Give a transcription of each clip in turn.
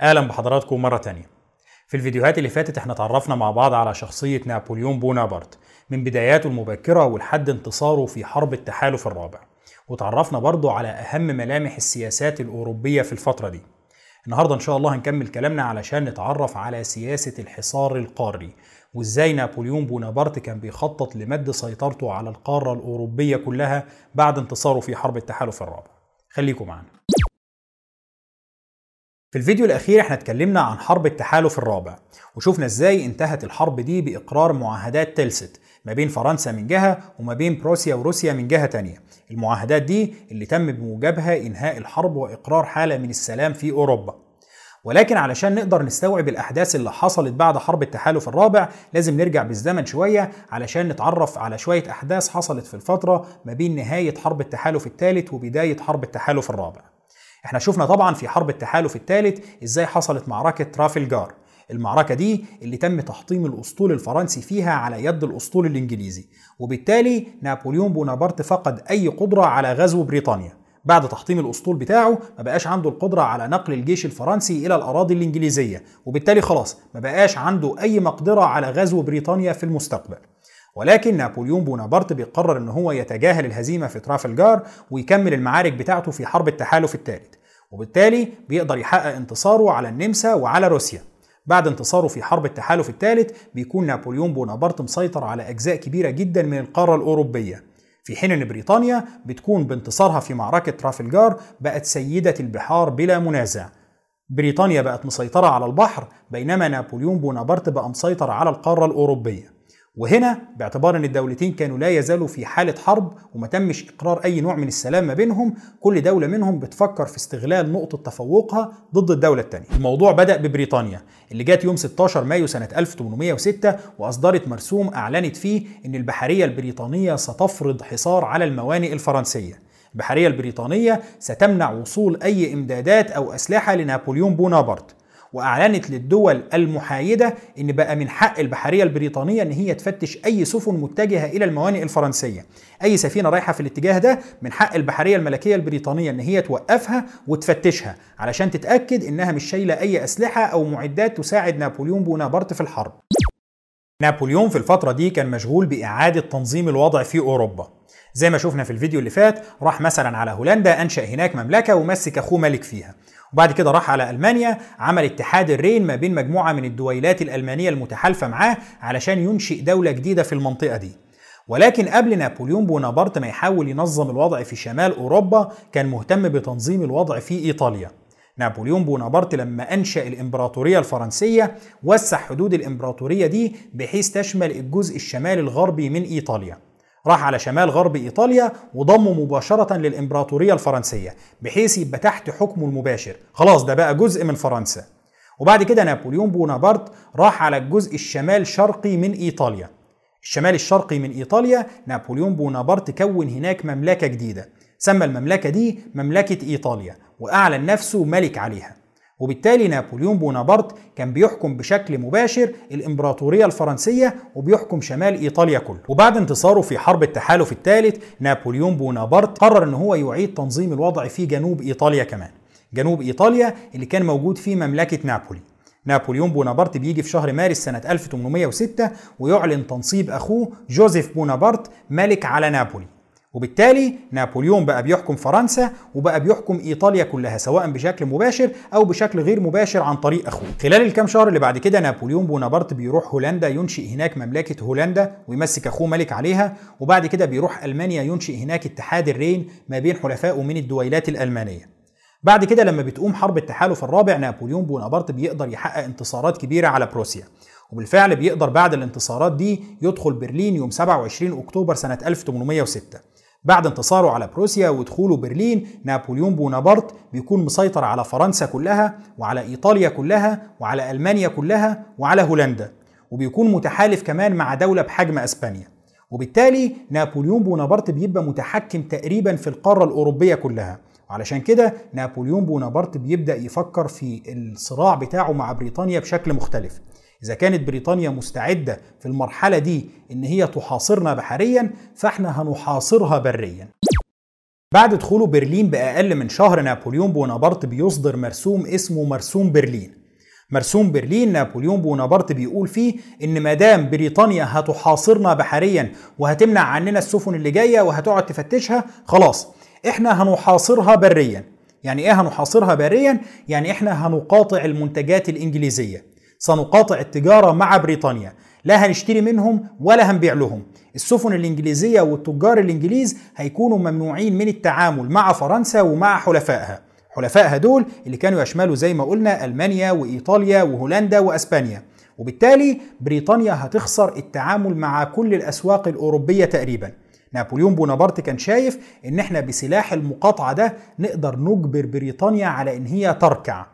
أهلا بحضراتكم مرة تانية. في الفيديوهات اللي فاتت إحنا اتعرفنا مع بعض على شخصية نابليون بونابرت من بداياته المبكرة ولحد انتصاره في حرب التحالف الرابع. وتعرفنا برضه على أهم ملامح السياسات الأوروبية في الفترة دي. النهاردة إن شاء الله هنكمل كلامنا علشان نتعرف على سياسة الحصار القاري وإزاي نابليون بونابرت كان بيخطط لمد سيطرته على القارة الأوروبية كلها بعد انتصاره في حرب التحالف الرابع. خليكم معنا في الفيديو الأخير إحنا اتكلمنا عن حرب التحالف الرابع وشوفنا إزاي انتهت الحرب دي بإقرار معاهدات تلست ما بين فرنسا من جهة وما بين بروسيا وروسيا من جهة تانية. المعاهدات دي اللي تم بموجبها إنهاء الحرب وإقرار حالة من السلام في أوروبا. ولكن علشان نقدر نستوعب الأحداث اللي حصلت بعد حرب التحالف الرابع لازم نرجع بالزمن شوية علشان نتعرف على شوية أحداث حصلت في الفترة ما بين نهاية حرب التحالف الثالث وبداية حرب التحالف الرابع. إحنا شفنا طبعا في حرب التحالف الثالث إزاي حصلت معركة ترافلجار المعركة دي اللي تم تحطيم الأسطول الفرنسي فيها على يد الأسطول الإنجليزي وبالتالي نابليون بونابرت فقد أي قدرة على غزو بريطانيا. بعد تحطيم الأسطول بتاعه ما بقاش عنده القدرة على نقل الجيش الفرنسي إلى الأراضي الإنجليزية وبالتالي خلاص ما بقاش عنده أي مقدرة على غزو بريطانيا في المستقبل. ولكن نابليون بونابرت بيقرر إن هو يتجاهل الهزيمة في ترافلجار ويكمل المعارك بتاعته في حرب التحالف الثالث وبالتالي بيقدر يحقق انتصاره على النمسا وعلى روسيا. بعد انتصاره في حرب التحالف الثالث بيكون نابليون بونابرت مسيطر على أجزاء كبيرة جدا من القارة الأوروبية. في حين إن بريطانيا بتكون بانتصارها في معركة ترافلجار بقت سيدة البحار بلا منازع. بريطانيا بقت مسيطرة على البحر بينما نابليون بونابرت بقى مسيطر على القارة الأوروبية. وهنا باعتبار إن الدولتين كانوا لا يزالوا في حالة حرب وما تمش إقرار أي نوع من السلام ما بينهم كل دولة منهم بتفكر في استغلال نقطة تفوقها ضد الدولة الثانية الموضوع بدأ ببريطانيا اللي جات يوم 16 مايو سنة 1806 وأصدرت مرسوم أعلنت فيه إن البحرية البريطانية ستفرض حصار على الموانئ الفرنسية. البحرية البريطانية ستمنع وصول أي إمدادات أو أسلحة لنابليون بونابرت. وأعلنت للدول المحايدة إن بقى من حق البحرية البريطانية إن هي تفتش أي سفن متجهة إلى الموانئ الفرنسية. أي سفينة رايحة في الاتجاه ده من حق البحرية الملكية البريطانية إن هي توقفها وتفتشها علشان تتأكد إنها مش شايلة أي أسلحة أو معدات تساعد نابليون بونابرت في الحرب. نابليون في الفترة دي كان مشغول بإعادة تنظيم الوضع في أوروبا. زي ما شفنا في الفيديو اللي فات راح مثلا على هولندا أنشأ هناك مملكة ومسك أخوه ملك فيها. وبعد كده راح على ألمانيا عمل اتحاد الرين ما بين مجموعة من الدويلات الألمانية المتحالفة معاه علشان ينشئ دولة جديدة في المنطقة دي. ولكن قبل نابليون بونابرت ما يحاول ينظم الوضع في شمال أوروبا كان مهتم بتنظيم الوضع في إيطاليا. نابليون بونابرت لما أنشأ الإمبراطورية الفرنسية وسع حدود الإمبراطورية دي بحيث تشمل الجزء الشمالي الغربي من إيطاليا. راح على شمال غرب إيطاليا وضمه مباشرة للإمبراطورية الفرنسية بحيث يبقى تحت حكمه المباشر. خلاص ده بقى جزء من فرنسا. وبعد كده نابليون بونابرت راح على الجزء الشمال شرقي من إيطاليا. الشمال الشرقي من إيطاليا نابليون بونابرت كون هناك مملكة جديدة. سمى المملكة دي مملكة إيطاليا وأعلن نفسه ملك عليها. وبالتالي نابليون بونابرت كان بيحكم بشكل مباشر الإمبراطورية الفرنسية وبيحكم شمال إيطاليا كله. وبعد انتصاره في حرب التحالف الثالث نابليون بونابرت قرر إن هو يعيد تنظيم الوضع في جنوب إيطاليا كمان. جنوب إيطاليا اللي كان موجود فيه مملكة نابولي. نابليون بونابرت بيجي في شهر مارس سنة 1806 ويعلن تنصيب أخوه جوزيف بونابرت ملك على نابولي. وبالتالي نابليون بقى بيحكم فرنسا وبقى بيحكم إيطاليا كلها سواء بشكل مباشر أو بشكل غير مباشر عن طريق أخوه. خلال الكام شهر اللي بعد كده نابليون بونابرت بيروح هولندا ينشئ هناك مملكة هولندا ويمسك أخوه ملك عليها وبعد كده بيروح ألمانيا ينشئ هناك اتحاد الرين ما بين حلفائه من الدويلات الألمانية. بعد كده لما بتقوم حرب التحالف الرابع نابليون بونابرت بيقدر يحقق انتصارات كبيرة على بروسيا وبالفعل بيقدر بعد الانتصارات دي يدخل برلين يوم 27 أكتوبر سنة 1806 بعد انتصاره على بروسيا ودخوله برلين نابليون بونابرت بيكون مسيطر على فرنسا كلها وعلى إيطاليا كلها وعلى ألمانيا كلها وعلى هولندا وبيكون متحالف كمان مع دولة بحجم أسبانيا. وبالتالي نابليون بونابرت بيبقى متحكم تقريبا في القارة الأوروبية كلها. وعلشان كده نابليون بونابرت بيبدأ يفكر في الصراع بتاعه مع بريطانيا بشكل مختلف. إذا كانت بريطانيا مستعدة في المرحلة دي إن هي تحاصرنا بحريا فإحنا هنحاصرها بريا. بعد دخوله برلين بأقل من شهر نابليون بونابرت بيصدر مرسوم اسمه مرسوم برلين. مرسوم برلين نابليون بونابرت بيقول فيه إن ما دام بريطانيا هتحاصرنا بحريا وهتمنع عننا السفن اللي جاية وهتقعد تفتشها خلاص إحنا هنحاصرها بريا. يعني إيه هنحاصرها بريا؟ يعني إحنا هنقاطع المنتجات الإنجليزية. سنقاطع التجارة مع بريطانيا. لا هنشتري منهم ولا هنبيع لهم. السفن الإنجليزية والتجار الإنجليز هيكونوا ممنوعين من التعامل مع فرنسا ومع حلفائها. حلفائها دول اللي كانوا يشملوا زي ما قلنا ألمانيا وإيطاليا وهولندا وأسبانيا. وبالتالي بريطانيا هتخسر التعامل مع كل الأسواق الأوروبية تقريبا. نابليون بونابرت كان شايف إن إحنا بسلاح المقاطعة ده نقدر نجبر بريطانيا على إن هي تركع.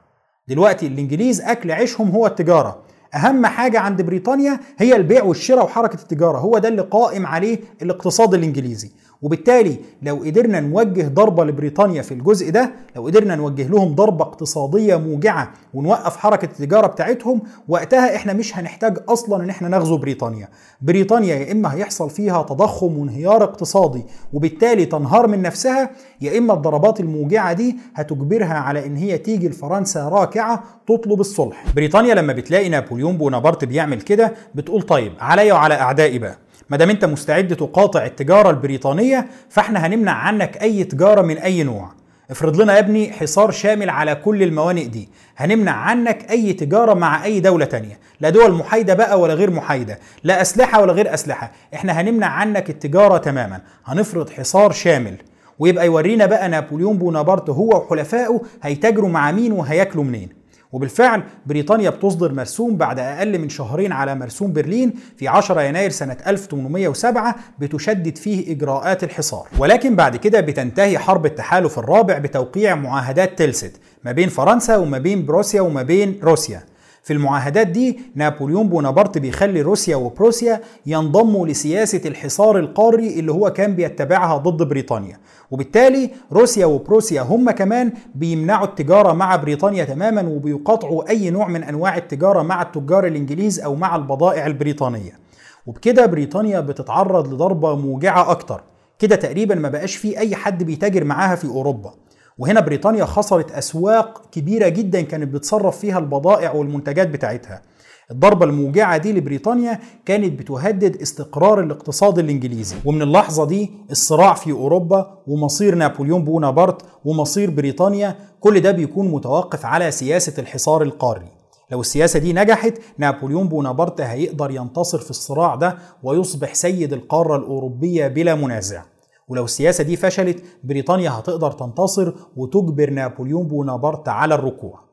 دلوقتي الإنجليز أكل عيشهم هو التجارة. أهم حاجة عند بريطانيا هي البيع والشراء وحركة التجارة. هو ده اللي قائم عليه الاقتصاد الإنجليزي. وبالتالي لو قدرنا نوجه ضربة لبريطانيا في الجزء ده لو قدرنا نوجه لهم ضربة اقتصادية موجعة ونوقف حركة التجارة بتاعتهم وقتها إحنا مش هنحتاج أصلا إن إحنا نغزو بريطانيا. بريطانيا يا إما هيحصل فيها تضخم وانهيار اقتصادي وبالتالي تنهار من نفسها يا إما الضربات الموجعة دي هتجبرها على إن هي تيجي لفرنسا راكعة تطلب الصلح. بريطانيا لما بتلاقي نابليون بونابرت بيعمل كده بتقول طيب عليا وعلى أعدائي بقى. ما دام انت مستعد تقاطع التجارة البريطانية فاحنا هنمنع عنك أي تجارة من أي نوع. افرض لنا يا ابني حصار شامل على كل الموانئ دي. هنمنع عنك أي تجارة مع أي دولة تانية. لا دول محايدة بقى ولا غير محايدة. لا أسلحة ولا غير أسلحة. إحنا هنمنع عنك التجارة تماما. هنفرض حصار شامل. ويبقى يورينا بقى نابليون بونابرت هو وحلفائه هيتاجروا مع مين وهياكلوا منين. وبالفعل بريطانيا بتصدر مرسوم بعد أقل من شهرين على مرسوم برلين في 10 يناير سنة 1807 بتشدد فيه إجراءات الحصار. ولكن بعد كده بتنتهي حرب التحالف الرابع بتوقيع معاهدات تلست ما بين فرنسا وما بين بروسيا وما بين روسيا. في المعاهدات دي نابليون بونابرت بيخلي روسيا وبروسيا ينضموا لسياسة الحصار القاري اللي هو كان بيتبعها ضد بريطانيا. وبالتالي روسيا وبروسيا هم كمان بيمنعوا التجارة مع بريطانيا تماما وبيقاطعوا أي نوع من أنواع التجارة مع التجار الإنجليز أو مع البضائع البريطانية. وبكده بريطانيا بتتعرض لضربة موجعة أكتر. كده تقريبا ما بقاش في أي حد بيتاجر معاها في أوروبا. وهنا بريطانيا خسرت أسواق كبيرة جدا كانت بتصرف فيها البضائع والمنتجات بتاعتها. الضربة الموجعة دي لبريطانيا كانت بتهدد استقرار الاقتصاد الإنجليزي. ومن اللحظة دي الصراع في أوروبا ومصير نابليون بونابرت ومصير بريطانيا كل ده بيكون متوقف على سياسة الحصار القاري. لو السياسة دي نجحت نابليون بونابرت هيقدر ينتصر في الصراع ده ويصبح سيد القارة الأوروبية بلا منازع. ولو السياسة دي فشلت بريطانيا هتقدر تنتصر وتجبر نابليون بونابرت على الركوع.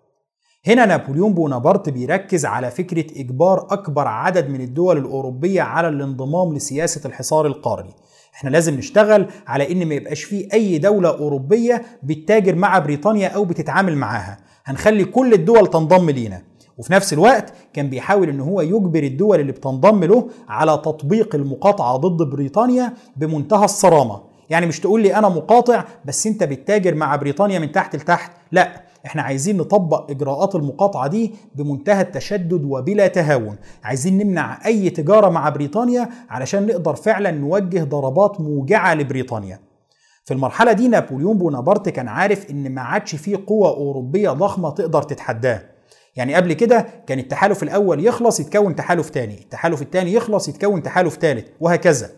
هنا نابليون بونابرت بيركز على فكرة إجبار أكبر عدد من الدول الأوروبية على الانضمام لسياسة الحصار القاري. إحنا لازم نشتغل على إن ما يبقاش فيه أي دولة أوروبية بتتاجر مع بريطانيا أو بتتعامل معاها. هنخلي كل الدول تنضم لينا. وفي نفس الوقت كان بيحاول إن هو يجبر الدول اللي بتنضم له على تطبيق المقاطعة ضد بريطانيا بمنتهى الصرامة. يعني مش تقول لي أنا مقاطع بس أنت بتتاجر مع بريطانيا من تحت لتحت. لا إحنا عايزين نطبق إجراءات المقاطعة دي بمنتهى التشدد وبلا تهاون. عايزين نمنع أي تجارة مع بريطانيا علشان نقدر فعلا نوجه ضربات موجعة لبريطانيا. في المرحلة دي نابليون بونابرت كان عارف إن ما عادش فيه قوة أوروبية ضخمة تقدر تتحداه. يعني قبل كده كان التحالف الأول يخلص يتكون تحالف تاني التحالف التاني يخلص يتكون تحالف تالت وهكذا.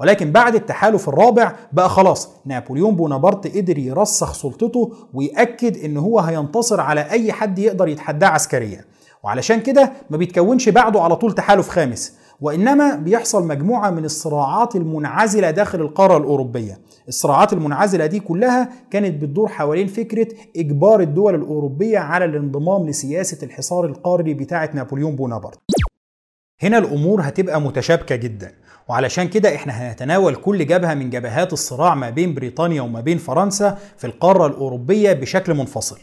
ولكن بعد التحالف الرابع بقى خلاص نابليون بونابرت قدر يرسخ سلطته ويأكد إن هو هينتصر على أي حد يقدر يتحداه عسكريا. وعلشان كده ما بيتكونش بعده على طول تحالف خامس وإنما بيحصل مجموعة من الصراعات المنعزلة داخل القارة الأوروبية. الصراعات المنعزلة دي كلها كانت بتدور حوالين فكرة إجبار الدول الأوروبية على الانضمام لسياسة الحصار القاري بتاعه نابليون بونابرت. هنا الأمور هتبقى متشابكة جدا وعلشان كده إحنا هنتناول كل جبهة من جبهات الصراع ما بين بريطانيا وما بين فرنسا في القارة الأوروبية بشكل منفصل.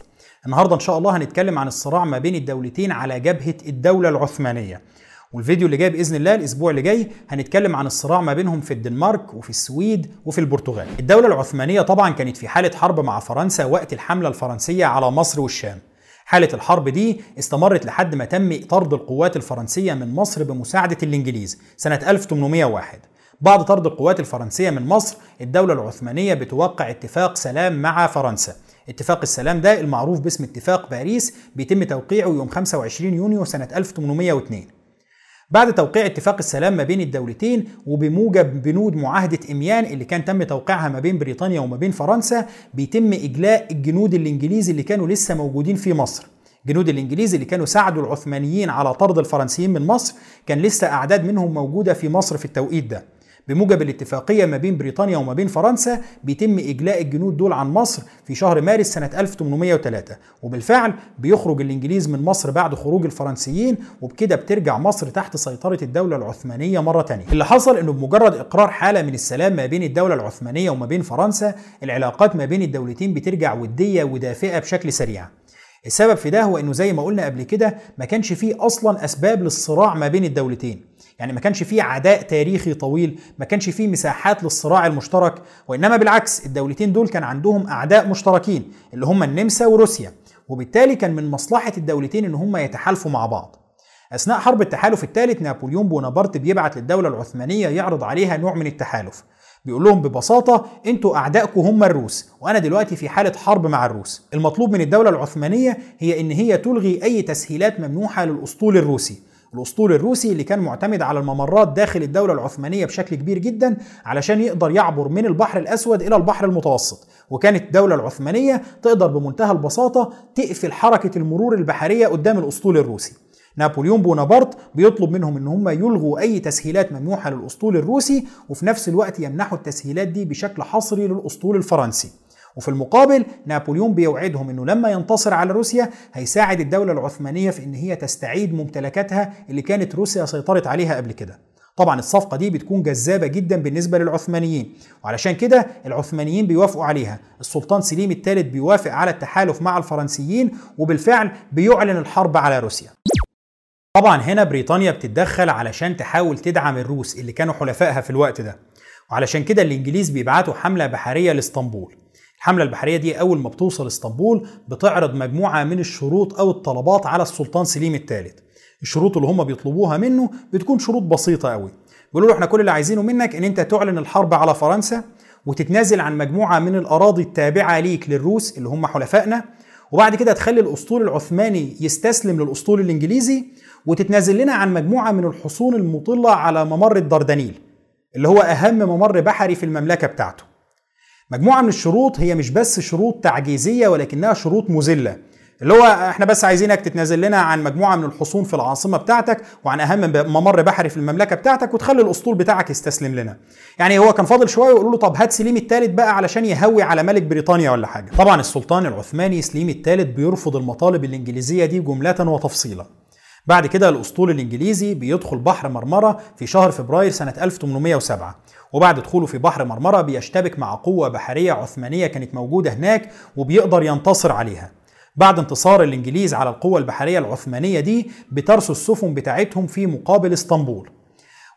النهارده إن شاء الله هنتكلم عن الصراع ما بين الدولتين على جبهة الدولة العثمانية. والفيديو اللي جاي بإذن الله الأسبوع اللي جاي هنتكلم عن الصراع ما بينهم في الدنمارك وفي السويد وفي البرتغال. الدولة العثمانية طبعا كانت في حالة حرب مع فرنسا وقت الحملة الفرنسية على مصر والشام. حالة الحرب دي استمرت لحد ما تم طرد القوات الفرنسية من مصر بمساعدة الإنجليز سنة 1801 بعد طرد القوات الفرنسية من مصر الدولة العثمانية بتوقع اتفاق سلام مع فرنسا اتفاق السلام ده المعروف باسم اتفاق باريس بيتم توقيعه يوم 25 يونيو سنة 1802 بعد توقيع اتفاق السلام ما بين الدولتين وبموجب بنود معاهدة إميان اللي كان تم توقيعها ما بين بريطانيا وما بين فرنسا بيتم إجلاء الجنود الإنجليزي اللي كانوا لسه موجودين في مصر. جنود الإنجليز اللي كانوا ساعدوا العثمانيين على طرد الفرنسيين من مصر كان لسه أعداد منهم موجودة في مصر في التوقيت ده. بموجب الاتفاقية ما بين بريطانيا وما بين فرنسا بيتم إجلاء الجنود دول عن مصر في شهر مارس سنة 1803 وبالفعل بيخرج الإنجليز من مصر بعد خروج الفرنسيين وبكده بترجع مصر تحت سيطرة الدولة العثمانية مرة تانية. اللي حصل إنه بمجرد إقرار حالة من السلام ما بين الدولة العثمانية وما بين فرنسا العلاقات ما بين الدولتين بترجع ودية ودافئة بشكل سريع. السبب في ده هو إنه زي ما قلنا قبل كده ما كانش فيه أصلا أسباب للصراع ما بين الدولتين. يعني ما كانش فيه عداء تاريخي طويل ما كانش فيه مساحات للصراع المشترك وإنما بالعكس الدولتين دول كان عندهم أعداء مشتركين اللي هم النمسا وروسيا وبالتالي كان من مصلحة الدولتين إن هم يتحالفوا مع بعض. أثناء حرب التحالف الثالث نابليون بونابرت بيبعت للدولة العثمانية يعرض عليها نوع من التحالف. بيقول لهم ببساطة أنتوا اعدائكم هم الروس وأنا دلوقتي في حالة حرب مع الروس. المطلوب من الدولة العثمانية هي إن هي تلغي أي تسهيلات ممنوحة للأسطول الروسي. الأسطول الروسي اللي كان معتمد على الممرات داخل الدولة العثمانية بشكل كبير جدا علشان يقدر يعبر من البحر الأسود إلى البحر المتوسط. وكانت الدولة العثمانية تقدر بمنتهى البساطة تقفل حركة المرور البحرية قدام الأسطول الروسي. نابليون بونابرت بيطلب منهم إن هم يلغوا أي تسهيلات ممنوحة للأسطول الروسي وفي نفس الوقت يمنحوا التسهيلات دي بشكل حصري للأسطول الفرنسي. وفي المقابل نابليون بيوعدهم إنه لما ينتصر على روسيا هيساعد الدولة العثمانية في إن هي تستعيد ممتلكاتها اللي كانت روسيا سيطرت عليها قبل كده. طبعا الصفقة دي بتكون جذابة جدا بالنسبة للعثمانيين وعلشان كده العثمانيين بيوافقوا عليها. السلطان سليم الثالث بيوافق على التحالف مع الفرنسيين وبالفعل بيعلن الحرب على روسيا. طبعا هنا بريطانيا بتتدخل علشان تحاول تدعم الروس اللي كانوا حلفائها في الوقت ده وعلشان كده الإنجليز بيبعتوا حملة بحرية لإسطنبول. الحملة البحرية دي أول ما بتوصل إسطنبول بتعرض مجموعة من الشروط أو الطلبات على السلطان سليم الثالث الشروط اللي هم بيطلبوها منه بتكون شروط بسيطة قوي بيقولوا له إحنا كل اللي عايزينه منك إن أنت تعلن الحرب على فرنسا وتتنازل عن مجموعة من الأراضي التابعة ليك للروس اللي هم حلفائنا وبعد كده تخلي الأسطول العثماني يستسلم للأسطول الإنجليزي وتتنازل لنا عن مجموعة من الحصون المطلة على ممر الدردنيل اللي هو أهم ممر بحري في المملكة بتاعته. مجموعة من الشروط هي مش بس شروط تعجيزية ولكنها شروط مذلة اللي هو إحنا بس عايزينك تتنازل لنا عن مجموعة من الحصون في العاصمة بتاعتك وعن أهم ممر بحري في المملكة بتاعتك وتخلي الأسطول بتاعك يستسلم لنا. يعني هو كان فاضل شوية ويقولوا له طب هات سليم الثالث بقى علشان يهوي على ملك بريطانيا ولا حاجة. طبعا السلطان العثماني سليم الثالث بيرفض المطالب الإنجليزية دي جملة وتفصيلا. بعد كده الأسطول الإنجليزي بيدخل بحر مرمرة في شهر فبراير سنة 1807 وبعد دخوله في بحر مرمرة بيشتبك مع قوة بحرية عثمانية كانت موجودة هناك وبيقدر ينتصر عليها. بعد انتصار الإنجليز على القوة البحرية العثمانية دي بترسو السفن بتاعتهم في مقابل إسطنبول.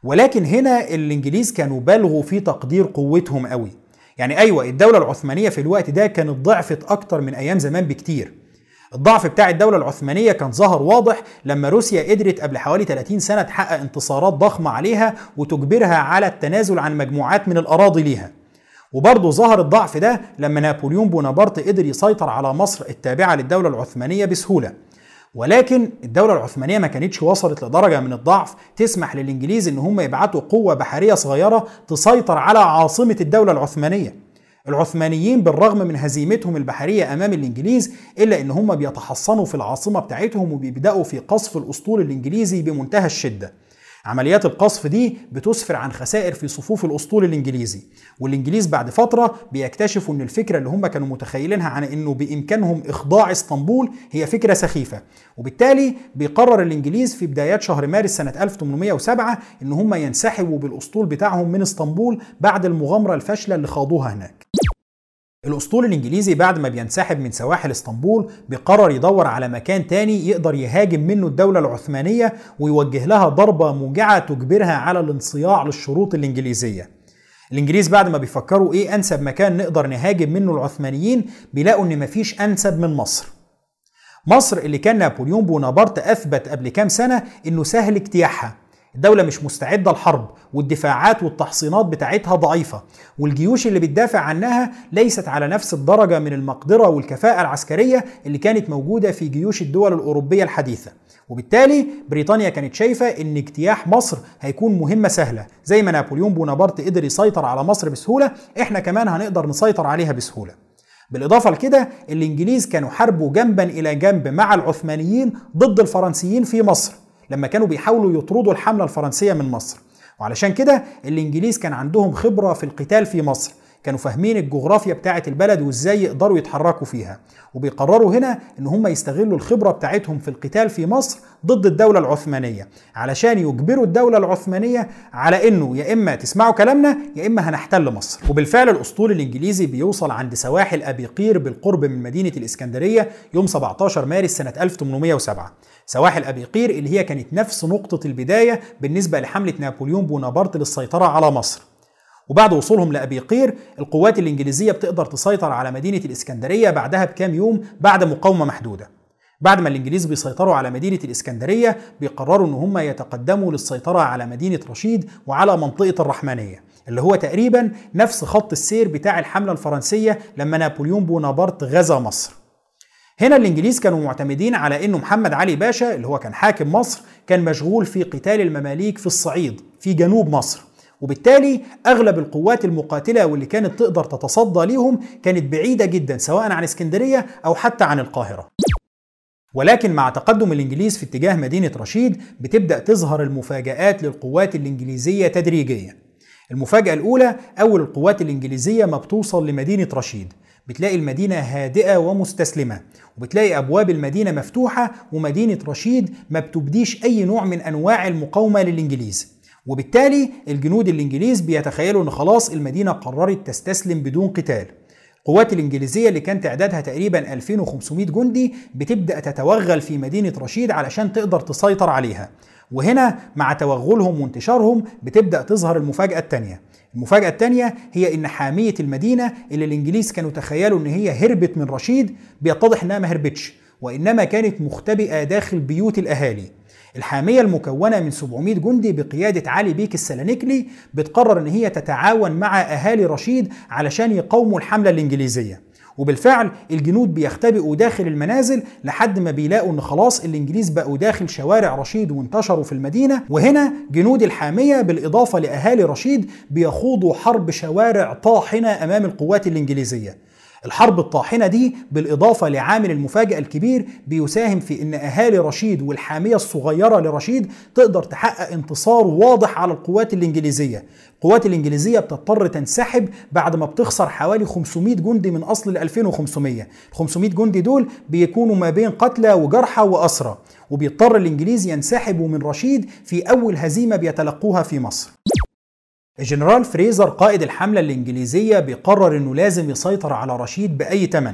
ولكن هنا الإنجليز كانوا بالغوا في تقدير قوتهم قوي. يعني أيوه الدولة العثمانية في الوقت ده كانت ضعفت أكتر من أيام زمان بكتير. الضعف بتاع الدولة العثمانية كان ظهر واضح لما روسيا قدرت قبل حوالي 30 سنة تحقق انتصارات ضخمة عليها وتجبرها على التنازل عن مجموعات من الأراضي ليها. وبرضه ظهر الضعف ده لما نابليون بونابرت قدر يسيطر على مصر التابعة للدولة العثمانية بسهولة. ولكن الدولة العثمانية ما كانتش وصلت لدرجة من الضعف تسمح للإنجليز إن هم يبعتوا قوة بحرية صغيرة تسيطر على عاصمة الدولة العثمانية. العثمانيين بالرغم من هزيمتهم البحرية أمام الإنجليز إلا إن هم بيتحصنوا في العاصمة بتاعتهم وبيبدأوا في قصف الأسطول الإنجليزي بمنتهى الشدة. عمليات القصف دي بتسفر عن خسائر في صفوف الأسطول الإنجليزي والإنجليز بعد فترة بيكتشفوا إن الفكرة اللي هم كانوا متخيلينها عن إنه بإمكانهم إخضاع إسطنبول هي فكرة سخيفة. وبالتالي بيقرر الإنجليز في بدايات شهر مارس سنة 1807 إن هم ينسحبوا بالأسطول بتاعهم من إسطنبول بعد المغامرة الفاشلة اللي خاضوها هناك. الأسطول الإنجليزي بعد ما بينسحب من سواحل إسطنبول بيقرر يدور على مكان تاني يقدر يهاجم منه الدولة العثمانية ويوجه لها ضربة موجعة تجبرها على الانصياع للشروط الإنجليزية. الإنجليز بعد ما بيفكروا إيه أنسب مكان نقدر نهاجم منه العثمانيين بيلاقوا إن مفيش أنسب من مصر. مصر اللي كان نابليون بونابرت أثبت قبل كام سنة إنه سهل اجتياحها. الدولة مش مستعدة للحرب والدفاعات والتحصينات بتاعتها ضعيفة والجيوش اللي بتدافع عنها ليست على نفس الدرجة من المقدرة والكفاءة العسكرية اللي كانت موجودة في جيوش الدول الأوروبية الحديثة. وبالتالي بريطانيا كانت شايفة إن اجتياح مصر هيكون مهمة سهلة زي ما نابليون بونابرت قدر يسيطر على مصر بسهولة إحنا كمان هنقدر نسيطر عليها بسهولة. بالإضافة لكده الإنجليز كانوا حاربوا جنبا إلى جنب مع العثمانيين ضد الفرنسيين في مصر. لما كانوا بيحاولوا يطردوا الحملة الفرنسية من مصر. وعلشان كده الإنجليز كان عندهم خبرة في القتال في مصر. كانوا فاهمين الجغرافيا بتاعة البلد وازاي يقدروا يتحركوا فيها. وبيقرروا هنا إن هم يستغلوا الخبرة بتاعتهم في القتال في مصر ضد الدولة العثمانية علشان يجبروا الدولة العثمانية على إنه يا إما تسمعوا كلامنا يا إما هنحتل مصر. وبالفعل الأسطول الإنجليزي بيوصل عند سواحل ابي قير بالقرب من مدينة الإسكندرية يوم 17 مارس سنة 1807 سواحل أبي قير اللي هي كانت نفس نقطة البداية بالنسبة لحملة نابليون بونابرت للسيطرة على مصر. وبعد وصولهم لأبي قير القوات الإنجليزية بتقدر تسيطر على مدينة الإسكندرية بعدها بكام يوم بعد مقاومة محدودة. بعد ما الإنجليز بيسيطروا على مدينة الإسكندرية بيقرروا إن هم يتقدموا للسيطرة على مدينة رشيد وعلى منطقة الرحمانية اللي هو تقريبا نفس خط السير بتاع الحملة الفرنسية لما نابليون بونابرت غزا مصر. هنا الإنجليز كانوا معتمدين على إنه محمد علي باشا اللي هو كان حاكم مصر كان مشغول في قتال المماليك في الصعيد في جنوب مصر. وبالتالي أغلب القوات المقاتلة واللي كانت تقدر تتصدى ليهم كانت بعيدة جدا سواء عن إسكندرية أو حتى عن القاهرة. ولكن مع تقدم الإنجليز في اتجاه مدينة رشيد بتبدأ تظهر المفاجآت للقوات الإنجليزية تدريجيا. المفاجأة الأولى أول القوات الإنجليزية ما بتوصل لمدينة رشيد بتلاقي المدينة هادئة ومستسلمة وبتلاقي أبواب المدينة مفتوحة ومدينة رشيد ما بتبديش أي نوع من أنواع المقاومة للإنجليز وبالتالي الجنود الإنجليز بيتخيلوا أن خلاص المدينة قررت تستسلم بدون قتال. القوات الإنجليزية اللي كان تعدادها تقريبا 2500 جندي بتبدأ تتوغل في مدينة رشيد علشان تقدر تسيطر عليها. وهنا مع توغلهم وانتشارهم بتبدأ تظهر المفاجأة الثانية المفاجأة الثانية هي إن حامية المدينة اللي الإنجليز كانوا تخيلوا إن هي هربت من رشيد بيتضح إنها ما هربتش وإنما كانت مختبئة داخل بيوت الأهالي. الحامية المكونة من 700 جندي بقيادة علي بيك السلانيكلي بتقرر إن هي تتعاون مع أهالي رشيد علشان يقاوموا الحملة الإنجليزية. وبالفعل الجنود بيختبئوا داخل المنازل لحد ما بيلاقوا إن خلاص الإنجليز بقوا داخل شوارع رشيد وانتشروا في المدينة. وهنا جنود الحامية بالإضافة لأهالي رشيد بيخوضوا حرب شوارع طاحنة أمام القوات الإنجليزية. الحرب الطاحنة دي بالإضافة لعامل المفاجأة الكبير بيساهم في أن أهالي رشيد والحامية الصغيرة لرشيد تقدر تحقق انتصار واضح على القوات الإنجليزية. القوات الإنجليزية بتضطر تنسحب بعد ما بتخسر حوالي 500 جندي من أصل ال 2500 500 جندي دول بيكونوا ما بين قتلى وجرحى وأسرى وبيضطر الإنجليز ينسحبوا من رشيد في أول هزيمة بيتلقوها في مصر. الجنرال فريزر قائد الحملة الإنجليزية بيقرر إنه لازم يسيطر على رشيد بأي ثمن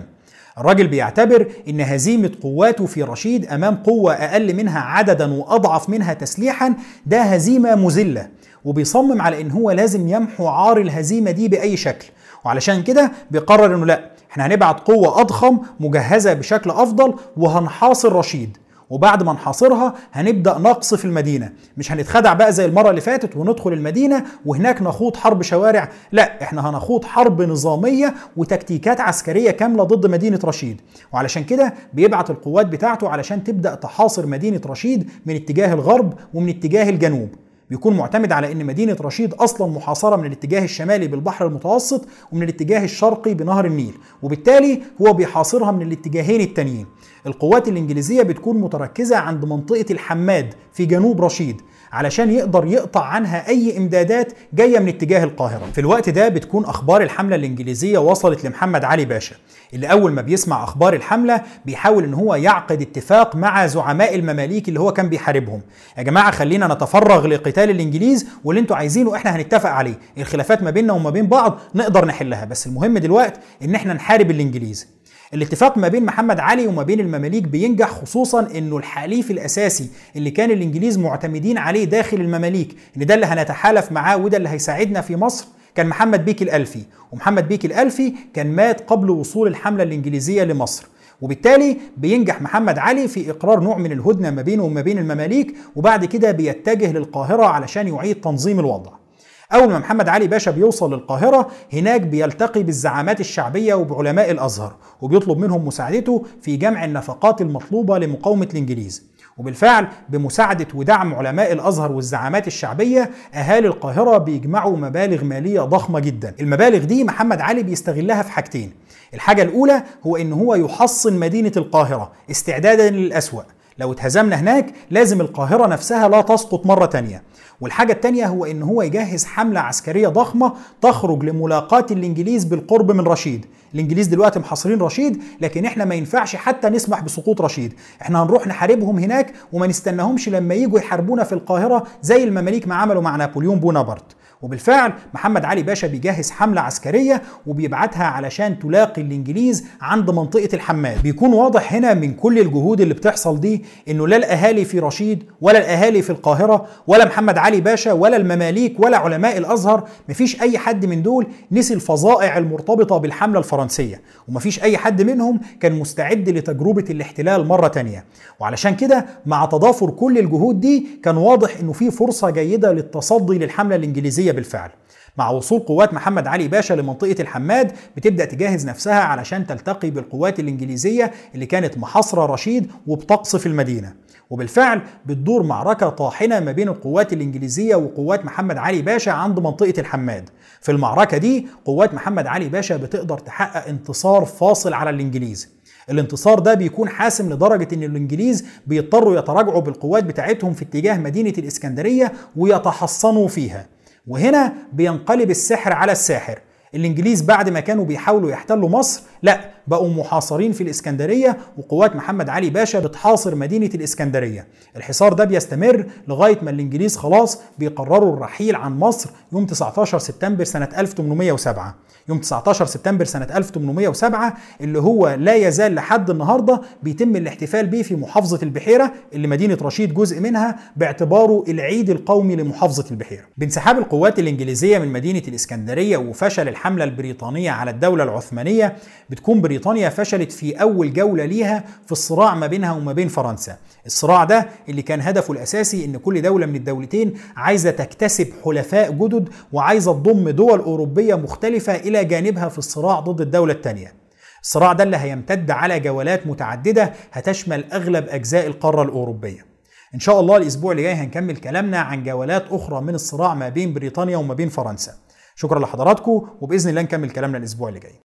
الراجل بيعتبر إن هزيمة قواته في رشيد أمام قوة أقل منها عددا وأضعف منها تسليحا ده هزيمة مذلة. وبيصمم على إن هو لازم يمحو عار الهزيمة دي بأي شكل. وعلشان كده بيقرر إنه لأ إحنا هنبعت قوة أضخم مجهزة بشكل أفضل وهنحاصر رشيد. وبعد ما نحاصرها هنبدأ نقصف المدينة. مش هنتخدع بقى زي المرة اللي فاتت وندخل المدينة وهناك نخوض حرب شوارع. لا إحنا هنخوض حرب نظامية وتكتيكات عسكرية كاملة ضد مدينة رشيد. وعلشان كده بيبعت القوات بتاعته علشان تبدأ تحاصر مدينة رشيد من اتجاه الغرب ومن اتجاه الجنوب. بيكون معتمد على إن مدينة رشيد أصلا محاصرة من الاتجاه الشمالي بالبحر المتوسط ومن الاتجاه الشرقي بنهر النيل وبالتالي هو بيحاصرها من الاتجاهين التانيين. القوات الإنجليزية بتكون متركزة عند منطقة الحماد في جنوب رشيد. علشان يقدر يقطع عنها أي إمدادات جاية من اتجاه القاهرة. في الوقت ده بتكون أخبار الحملة الإنجليزية وصلت لمحمد علي باشا اللي أول ما بيسمع أخبار الحملة بيحاول إن هو يعقد اتفاق مع زعماء المماليك اللي هو كان بيحاربهم. يا جماعة خلينا نتفرغ لقتال الإنجليز واللي أنتوا عايزينه إحنا هنتفق عليه. الخلافات ما بيننا وما بين بعض نقدر نحلها بس المهم دلوقتي إن إحنا نحارب الإنجليز. الاتفاق ما بين محمد علي وما بين المماليك بينجح خصوصا إنه الحليف الأساسي اللي كان الإنجليز معتمدين عليه داخل المماليك إن ده اللي هنتحالف معاه وده اللي هيساعدنا في مصر كان محمد بيك الألفي. ومحمد بيك الألفي كان مات قبل وصول الحملة الإنجليزية لمصر. وبالتالي بينجح محمد علي في إقرار نوع من الهدنة ما بينه وما بين المماليك وبعد كده بيتجه للقاهرة علشان يعيد تنظيم الوضع. أول ما محمد علي باشا بيوصل للقاهرة هناك بيلتقي بالزعامات الشعبية وبعلماء الأزهر وبيطلب منهم مساعدته في جمع النفقات المطلوبة لمقاومة الإنجليز. وبالفعل بمساعدة ودعم علماء الأزهر والزعامات الشعبية أهالي القاهرة بيجمعوا مبالغ مالية ضخمة جدا. المبالغ دي محمد علي بيستغلها في حاجتين. الحاجة الأولى هو إن هو يحصن مدينة القاهرة استعدادا للأسوأ. لو اتهزمنا هناك لازم القاهرة نفسها لا تسقط مرة تانية. والحاجة التانية هو إن هو يجهز حملة عسكرية ضخمة تخرج لملاقاة الإنجليز بالقرب من رشيد. الإنجليز دلوقتي محاصرين رشيد لكن إحنا ما ينفعش حتى نسمح بسقوط رشيد. إحنا هنروح نحاربهم هناك وما نستناهمش لما يجوا يحاربونا في القاهرة زي المماليك ما عملوا مع نابليون بونابرت. وبالفعل محمد علي باشا بيجهز حملة عسكرية وبيبعتها علشان تلاقي الإنجليز عند منطقة الحماد بيكون واضح هنا من كل الجهود اللي بتحصل دي إنه لا الأهالي في رشيد ولا الأهالي في القاهرة ولا محمد علي باشا ولا المماليك ولا علماء الأزهر. مفيش أي حد من دول نسي الفظائع المرتبطة بالحملة الفرنسية ومفيش أي حد منهم كان مستعد لتجربة الاحتلال مرة تانية. وعلشان كده مع تضافر كل الجهود دي كان واضح إنه في فرصة جيدة للتصدي للحملة الإنجليزية بالفعل. مع وصول قوات محمد علي باشا لمنطقة الحماد بتبدأ تجهز نفسها علشان تلتقي بالقوات الإنجليزية اللي كانت محاصرة رشيد وبتقصف المدينة. وبالفعل بتدور معركة طاحنة ما بين القوات الإنجليزية وقوات محمد علي باشا عند منطقة الحماد. في المعركة دي قوات محمد علي باشا بتقدر تحقق انتصار فاصل على الإنجليز. الانتصار ده بيكون حاسم لدرجة إن الإنجليز بيضطروا يتراجعوا بالقوات بتاعتهم في اتجاه مدينة الإسكندرية ويتحصنوا فيها. وهنا بينقلب السحر على الساحر. الإنجليز بعد ما كانوا بيحاولوا يحتلوا مصر لا بقوا محاصرين في الإسكندرية وقوات محمد علي باشا بتحاصر مدينة الإسكندرية. الحصار ده بيستمر لغاية ما الإنجليز خلاص بيقرروا الرحيل عن مصر يوم 19 سبتمبر سنة 1807 يوم 19 سبتمبر سنة 1807 اللي هو لا يزال لحد النهارده بيتم الاحتفال به في محافظة البحيرة اللي مدينة رشيد جزء منها باعتباره العيد القومي لمحافظة البحيرة. بانسحاب القوات الإنجليزية من مدينة الإسكندرية وفشل الحملة البريطانية على الدولة العثمانية بتكون بريطانيا فشلت في أول جولة ليها في الصراع ما بينها وما بين فرنسا. الصراع ده اللي كان هدفه الأساسي إن كل دولة من الدولتين عايزة تكتسب حلفاء جدد وعايزة تضم دول أوروبية مختلفة جانبها في الصراع ضد الدولة الثانية الصراع ده اللي هيمتد على جولات متعددة هتشمل أغلب أجزاء القارة الأوروبية. إن شاء الله الأسبوع اللي جاي هنكمل كلامنا عن جولات أخرى من الصراع ما بين بريطانيا وما بين فرنسا. شكرا لحضراتكم وبإذن الله نكمل كلامنا الأسبوع اللي جاي.